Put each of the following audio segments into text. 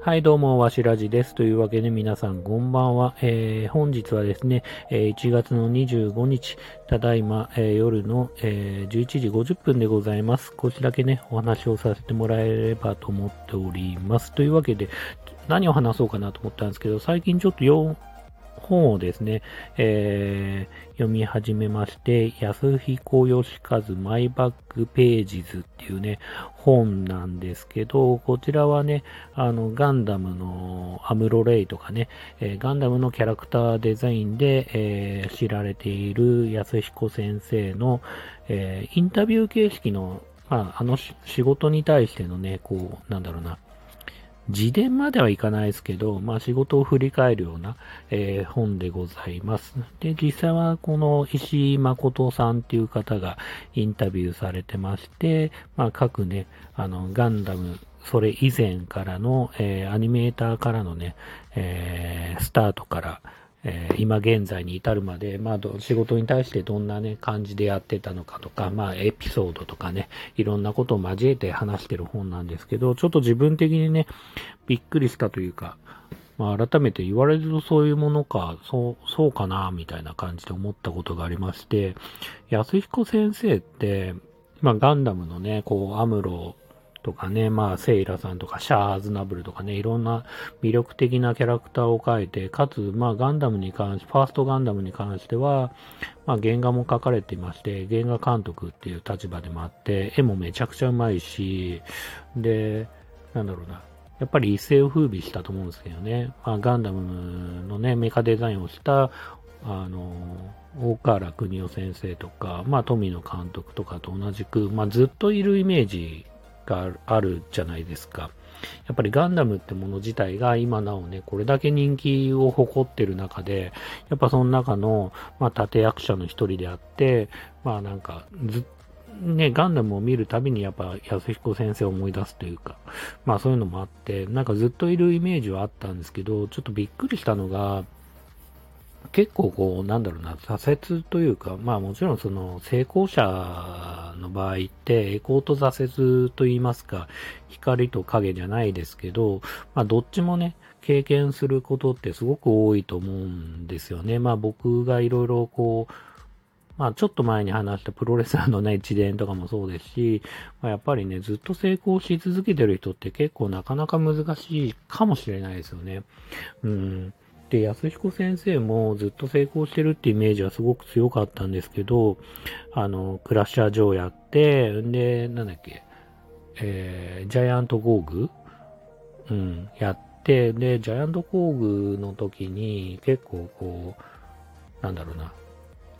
はい、どうも、わしらじです。というわけで皆さん、こんばんは。えー、本日はですね、え1月の25日、ただいま、えー夜の、えー11時50分でございます。少しだけね、お話をさせてもらえればと思っております。というわけで、何を話そうかなと思ったんですけど、最近ちょっと本をですね、えー読み始めまして、安彦義和マイバックページズっていうね、本なんですけど、こちらはね、あの、ガンダムのアムロレイとかね、えーガンダムのキャラクターデザインで、えー知られている安彦先生の、えインタビュー形式の、まあ、あの仕事に対してのね、こう、なんだろうな、自伝まではいかないですけど、まあ仕事を振り返るような、えー本でございます。で、実際はこの石井誠さんっていう方がインタビューされてまして、まあ各ね、あの、ガンダム、それ以前からの、えーアニメーターからのね、えースタートから、えー今現在に至るまで、まあ、仕事に対してどんなね、感じでやってたのかとか、まあ、エピソードとかね、いろんなことを交えて話してる本なんですけど、ちょっと自分的にね、びっくりしたというか、まあ、改めて言われるとそういうものか、そう、そうかな、みたいな感じで思ったことがありまして、安彦先生って、まあ、ガンダムのね、こう、アムロとかね、まあ、セイラさんとか、シャア・アズナブルとかね、いろんな魅力的なキャラクターを描いて、かつ、まあ、ガンダムに関し、ファーストガンダムに関しては、まあ、原画も描かれていまして、原画監督っていう立場でもあって、絵もめちゃくちゃうまいし、で、なんだろうな。やっぱり一世を風靡したと思うんですけどね。まあ、ガンダムのね、メカデザインをした、あの、大河原邦夫先生とか、まあ、富野監督とかと同じく、まあ、ずっといるイメージがあるじゃないですか。やっぱりガンダムってもの自体が今なおね、これだけ人気を誇ってる中で、やっぱその中の、まあ、立役者の一人であって、まあなんか、ずっね、ガンダムを見るたびにやっぱ安彦先生を思い出すというか、まあそういうのもあって、なんかずっといるイメージはあったんですけど、ちょっとびっくりしたのが、結構こう、なんだろうな、挫折というか、まあもちろんその成功者の場合って、栄光と挫折と言いますか、光と影じゃないですけど、まあどっちもね、経験することってすごく多いと思うんですよね。まあ僕がいろいろこう、まあちょっと前に話したプロレスラーのね、一伝とかもそうですし、まあ、やっぱりね、ずっと成功し続けてる人って結構なかなか難しいかもしれないですよね。うん。で、安彦先生もずっと成功してるってイメージはすごく強かったんですけど、あの、クラッシャージョーやって、んで、なんだっけ、えー、ジャイアントゴーグうん、やって、で、ジャイアントゴーグの時に結構こう、なんだろうな、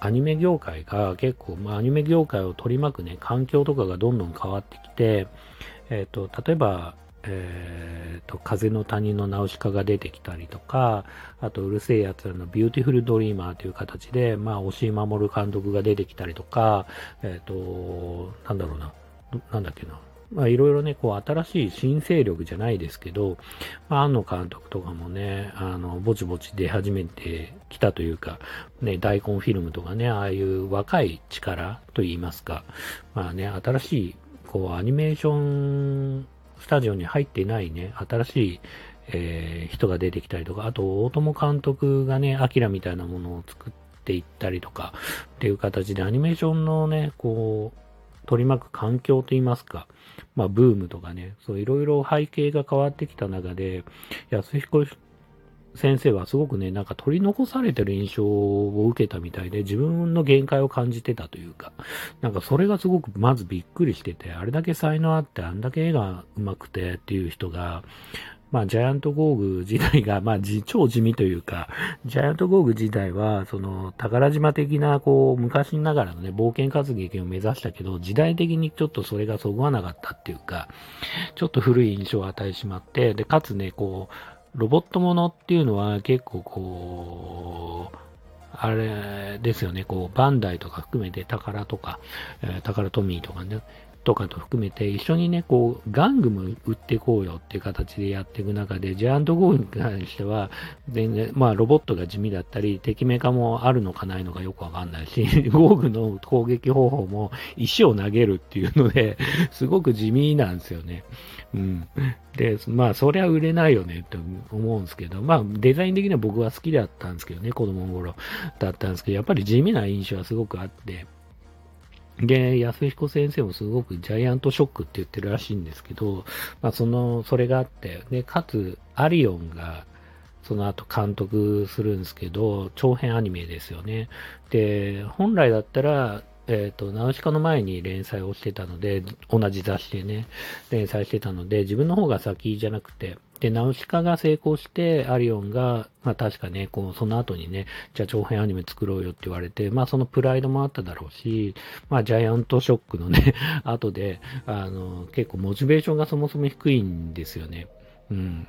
アニメ業界が結構、まあ、アニメ業界を取り巻くね、環境とかがどんどん変わってきて、えっ、と、例えば、えっ、と、風の谷のナウシカが出てきたりとか、あと、うる星やつらのビューティフルドリーマーという形で、まあ、押井守監督が出てきたりとか、えっ、と、なんだろうな、なんだっけな、まあいろいろね、こう新しい新勢力じゃないですけど、まあ庵野監督とかもね、あの、ぼちぼち出始めてきたというか、ね、ダイコンフィルムとかね、ああいう若い力と言いますか、まあね、新しい、こうアニメーションスタジオに入ってないね、新しい、えー人が出てきたりとか、あと、大友監督がね、アキラみたいなものを作っていったりとか、っていう形でアニメーションのね、こう、取り巻く環境といいますか、まあ、ブームとかね、そういろいろ背景が変わってきた中で、安彦先生はすごくね、なんか取り残されてる印象を受けたみたいで、自分の限界を感じてたというか、なんかそれがすごくまずびっくりしてて、あれだけ才能あって、あんだけ絵が上手くてっていう人が、まあ、ジャイアントゴーグ時代が、まあ、超地味というか、ジャイアントゴーグ時代は、その、宝島的な、こう、昔ながらのね、冒険活劇を目指したけど、時代的にちょっとそれがそぐわなかったっていうか、ちょっと古い印象を与えしまって、で、かつね、こう、ロボットものっていうのは結構こう、あれですよね、こう、バンダイとか含めて宝とか、えー、宝トミーとかね、とかと含めて一緒にね、こう、玩具も売っていこうよっていう形でやっていく中で、ジャイアントゴーに関しては、全然、まあ、ロボットが地味だったり、敵メカもあるのかないのかよくわかんないし、ゴーグの攻撃方法も石を投げるっていうので、すごく地味なんですよね。うん。で、まあ、そりゃ売れないよねって思うんですけど、まあ、デザイン的には僕は好きだったんですけどね、子供の頃だったんですけど、やっぱり地味な印象はすごくあって、で、安彦先生もすごくジャイアントショックって言ってるらしいんですけど、まあその、それがあって、で、かつ、アリオンが、その後監督するんですけど、長編アニメですよね。で、本来だったら、えっ、ー、と、ナウシカの前に連載をしてたので、同じ雑誌でね、連載してたので、自分の方が先じゃなくて、で、ナウシカが成功して、アリオンが、まあ確かね、こう、その後にね、じゃあ長編アニメ作ろうよって言われて、まあそのプライドもあっただろうし、まあジャイアントショックのね、後で、あの、結構モチベーションがそもそも低いんですよね。うん。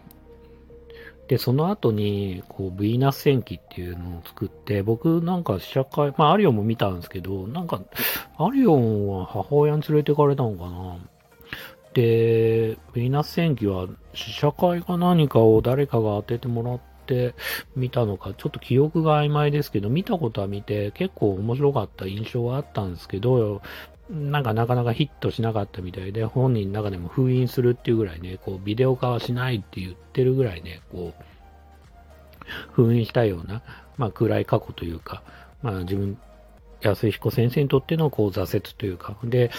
で、その後に、こう、ヴィーナス戦記っていうのを作って、僕なんか試写会、まあアリオンも見たんですけど、なんか、アリオンは母親に連れてかれたのかなで、ヴィーナス戦記は試写会か何かを誰かが当ててもらって見たのか、ちょっと記憶が曖昧ですけど、見たことは見て結構面白かった印象はあったんですけど、なんかなかなかヒットしなかったみたいで、本人の中でも封印するっていうぐらいね、こうビデオ化はしないって言ってるぐらいね、こう、封印したような、まあ暗い過去というか、まあ自分安彦先生にとってのこう挫折というか、で、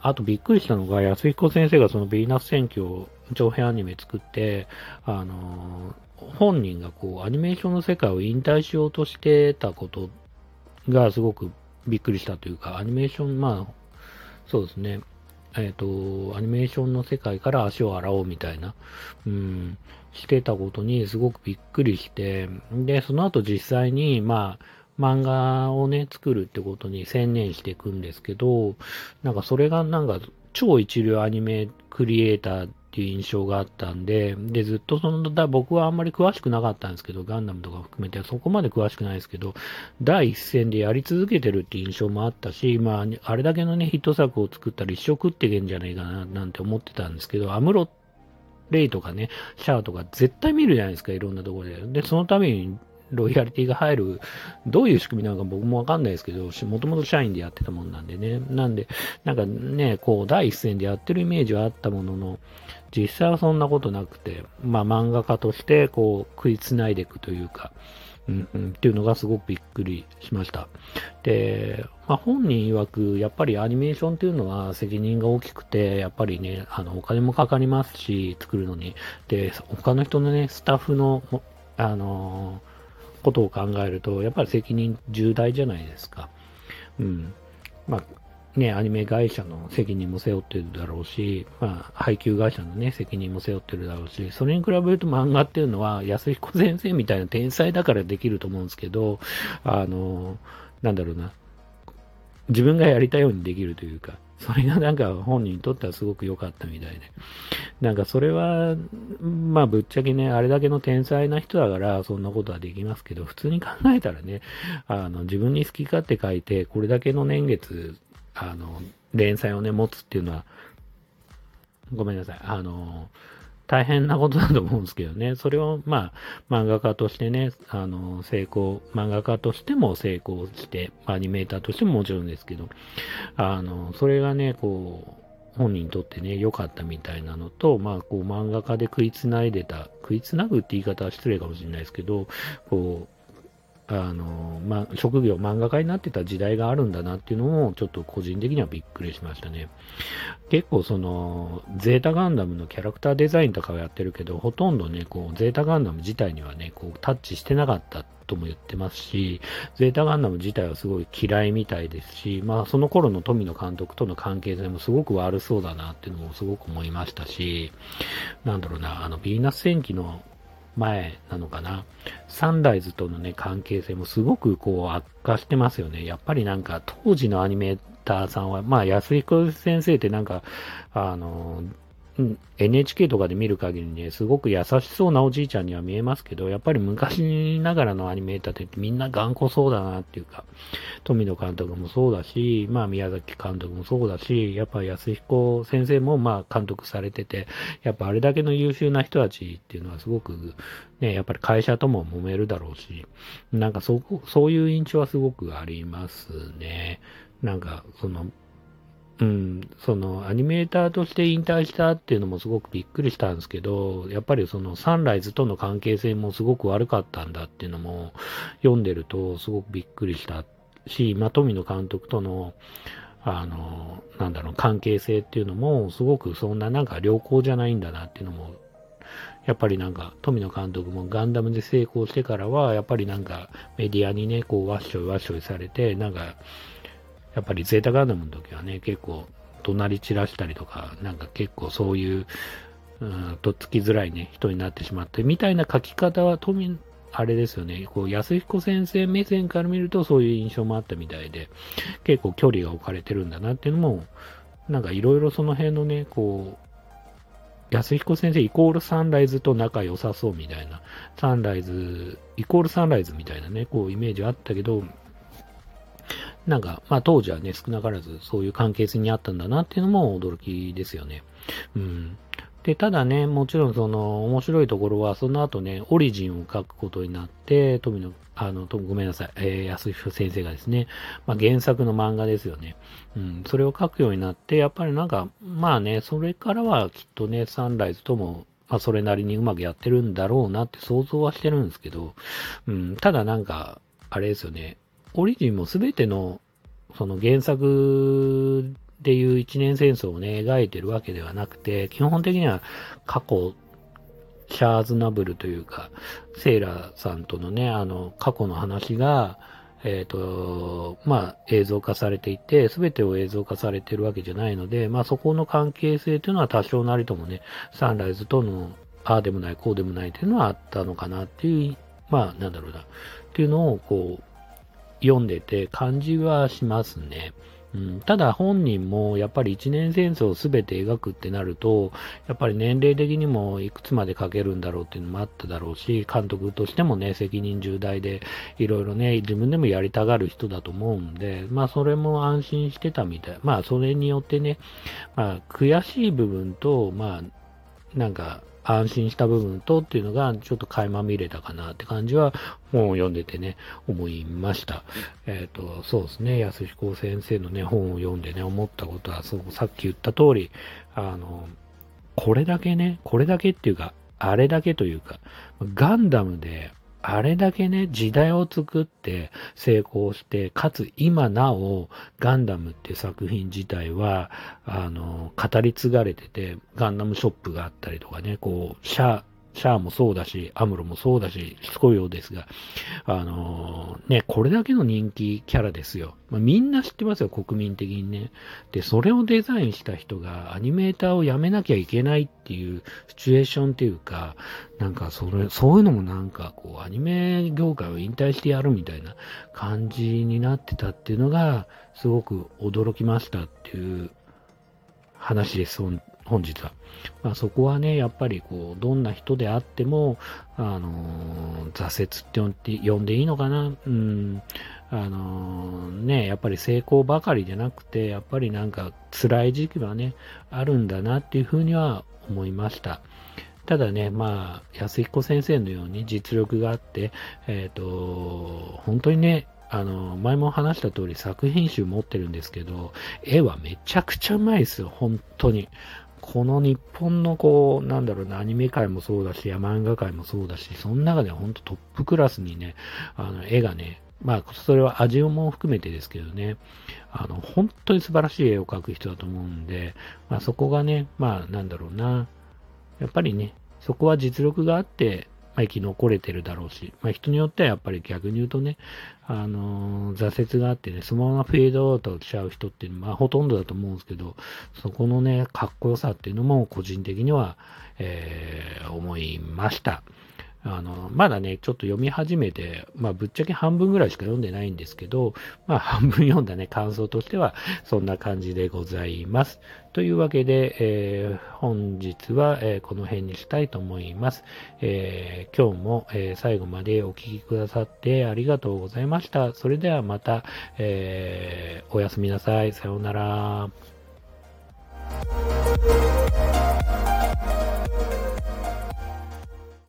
あとびっくりしたのが、安彦先生がそのヴィーナス選挙を長編アニメ作って、あの本人がこうアニメーションの世界を引退しようとしてたことがすごくびっくりしたというか、アニメーション、まあ、そうですね、えっ、ー、と、アニメーションの世界から足を洗おうみたいな、うん、してたことにすごくびっくりして、で、その後実際に、まあ、漫画をね、作るってことに専念していくんですけど、なんかそれがなんか超一流アニメクリエイターっていう印象があったんで、で、ずっとその、だ僕はあんまり詳しくなかったんですけど、ガンダムとか含めてそこまで詳しくないですけど、第一線でやり続けてるっていう印象もあったし、まあ、あれだけのね、ヒット作を作ったら一生食っていけんじゃないかな、なんて思ってたんですけど、アムロレイとかね、シャアとか絶対見るじゃないですか、いろんなところで。で、そのためにロイヤリティが入る、どういう仕組みなのか僕もわかんないですけど、もともと社員でやってたもんなんでね。なんで、なんかね、こう、第一線でやってるイメージはあったものの、実際はそんなことなくて、まあ漫画家として、こう、食いつないでいくというか、うんうん、っていうのがすごくびっくりしました。で、まあ、本人曰く、やっぱりアニメーションっていうのは責任が大きくて、やっぱりね、あの、お金もかかりますし、作るのに。で、他の人のね、スタッフの、あのことを考えると、やっぱり責任重大じゃないですか。うん。まあ、ね、アニメ会社の責任も背負ってるだろうし、まあ、配給会社のね、責任も背負ってるだろうし、それに比べると漫画っていうのは、安彦先生みたいな天才だからできると思うんですけど、あの、なんだろうな、自分がやりたいようにできるというか、それがなんか本人にとってはすごく良かったみたいで。なんかそれは、まあぶっちゃけね、あれだけの天才な人だからそんなことはできますけど、普通に考えたらね、あの自分に好き勝手書いて、これだけの年月、あの、連載をね、持つっていうのは、ごめんなさい。あの、大変なことだと思うんですけどね。それを、まあ、漫画家としてね、あの、成功、漫画家としても成功して、アニメーターとしてももちろんですけど、あの、それがね、こう、本人にとってね、良かったみたいなのと、まあ、こう、漫画家で食いつないでた、食いつなぐって言い方は失礼かもしれないですけど、こう、あの、まあ、職業、漫画家になってた時代があるんだなっていうのも、ちょっと個人的にはびっくりしましたね。結構その、ゼータガンダムのキャラクターデザインとかはやってるけど、ほとんどね、こう、ゼータガンダム自体にはね、こう、タッチしてなかったとも言ってますし、ゼータガンダム自体はすごい嫌いみたいですし、まあ、その頃の富野監督との関係性もすごく悪そうだなっていうのもすごく思いましたし、なんだろうな、あの、ヴィーナス戦記の前なのかな。サンライズとのね、関係性もすごくこう悪化してますよね。やっぱりなんか当時のアニメーターさんは、まあ安彦先生ってなんか、あの、NHK とかで見る限りね、すごく優しそうなおじいちゃんには見えますけど、やっぱり昔ながらのアニメーターってみんな頑固そうだなっていうか、富野監督もそうだし、まあ宮崎監督もそうだし、やっぱ安彦先生もまあ監督されてて、やっぱあれだけの優秀な人たちっていうのはすごくね、やっぱり会社とも揉めるだろうし、なんかそ、そういう印象はすごくありますね。なんか、その、うん、そのアニメーターとして引退したっていうのもすごくびっくりしたんですけど、やっぱりそのサンライズとの関係性もすごく悪かったんだっていうのも読んでるとすごくびっくりしたし、まあ、富野監督とのあの、なんだろう、関係性っていうのもすごくそんななんか良好じゃないんだなっていうのもやっぱりなんか、富野監督もガンダムで成功してからは、やっぱりなんか、メディアにね、こう、わっしょいわっしょいされて、なんか、やっぱりゼータガンダムの時はね、結構、怒鳴り散らしたりとか、なんか結構そういう、うん、とっつきづらいね、人になってしまって、みたいな書き方は富、あれですよね、こう、安彦先生目線から見るとそういう印象もあったみたいで、結構距離が置かれてるんだなっていうのも、なんかいろいろその辺のね、こう、安彦先生イコールサンライズと仲良さそうみたいな、サンライズ、イコールサンライズみたいなね、こうイメージあったけど、なんか、まあ当時はね、少なからずそういう関係性にあったんだなっていうのも驚きですよね。うん。で、ただね、もちろんその面白いところは、その後ね、オリジンを書くことになって、富野、あの、ごめんなさい、えー、安彦先生がですね、まあ、原作の漫画ですよね。うん、それを書くようになって、やっぱりなんか、まあね、それからはきっとね、サンライズとも、まあ、それなりにうまくやってるんだろうなって想像はしてるんですけど、うん、ただなんか、あれですよね、オリジンもすべての、その原作っていう一年戦争をね、描いてるわけではなくて、基本的には過去、シャーズナブルというか、セイラーさんとのね、あの、過去の話が、えっ、ー、と、まあ、映像化されていて、すべてを映像化されてるわけじゃないので、まあ、そこの関係性というのは多少なりともね、サンライズとの、ああでもない、こうでもないというのはあったのかなっていう、まあ、なんだろうな、っていうのを、こう、読んでて感じはしますね。うん、ただ本人もやっぱり一年戦争を全て描くってなると、やっぱり年齢的にもいくつまで書けるんだろうっていうのもあっただろうし、監督としてもね、責任重大で、いろいろね、自分でもやりたがる人だと思うんで、まあそれも安心してたみたい。まあそれによってね、まあ悔しい部分と、まあなんか安心した部分とっていうのがちょっと垣間見れたかなって感じは本を読んでてね、思いました。えっ、ー、と、そうですね、安彦先生のね、本を読んでね、思ったことは、そう、さっき言った通り、あの、これだけね、これだけっていうか、あれだけというか、ガンダムであれだけね、時代を作って成功して、かつ今なおガンダムって作品自体は、あの、語り継がれてて、ガンダムショップがあったりとかね、こう、シャシャアもそうだし、アムロもそうだし、しつこいようですが、あのー、ね、これだけの人気キャラですよ。まあ、みんな知ってますよ、国民的にね。で、それをデザインした人がアニメーターを辞めなきゃいけないっていうシチュエーションっていうか、なんかそれ、そういうのもなんかこう、アニメ業界を引退してやるみたいな感じになってたっていうのが、すごく驚きましたっていう話です、本日は。まあ、そこはね、やっぱりこう、どんな人であっても、あのー、挫折って呼んでいいのかなうん。あのー、ね、やっぱり成功ばかりじゃなくて、やっぱりなんか辛い時期はね、あるんだなっていうふうには思いました。ただね、まあ、安彦先生のように実力があって、えっ、ー、と、本当にね、あの、前も話した通り作品集持ってるんですけど、絵はめちゃくちゃうまいですよ、本当に。この日本のこう、なんだろうな、アニメ界もそうだし、漫画界もそうだし、その中では本当トップクラスにね、あの、絵がね、まあ、それは味をも含めてですけどね、あの、本当に素晴らしい絵を描く人だと思うんで、まあ、そこがね、まあ、なんだろうな、やっぱりね、そこは実力があって、まあ、生き残れてるだろうし、まあ、人によってはやっぱり逆に言うとね、あのー、挫折があってね、そのままフェードアウトしちゃう人っていうのは、まあ、ほとんどだと思うんですけど、そこのね、かっこよさっていうのも個人的には、えー、思いました。あの、まだね、ちょっと読み始めて、まあ、ぶっちゃけ半分ぐらいしか読んでないんですけど、まあ、半分読んだね、感想としては、そんな感じでございます。というわけで、えー、本日は、えー、この辺にしたいと思います。えー、今日も、え最後までお聴きくださってありがとうございました。それではまた、えおやすみなさい。さようなら。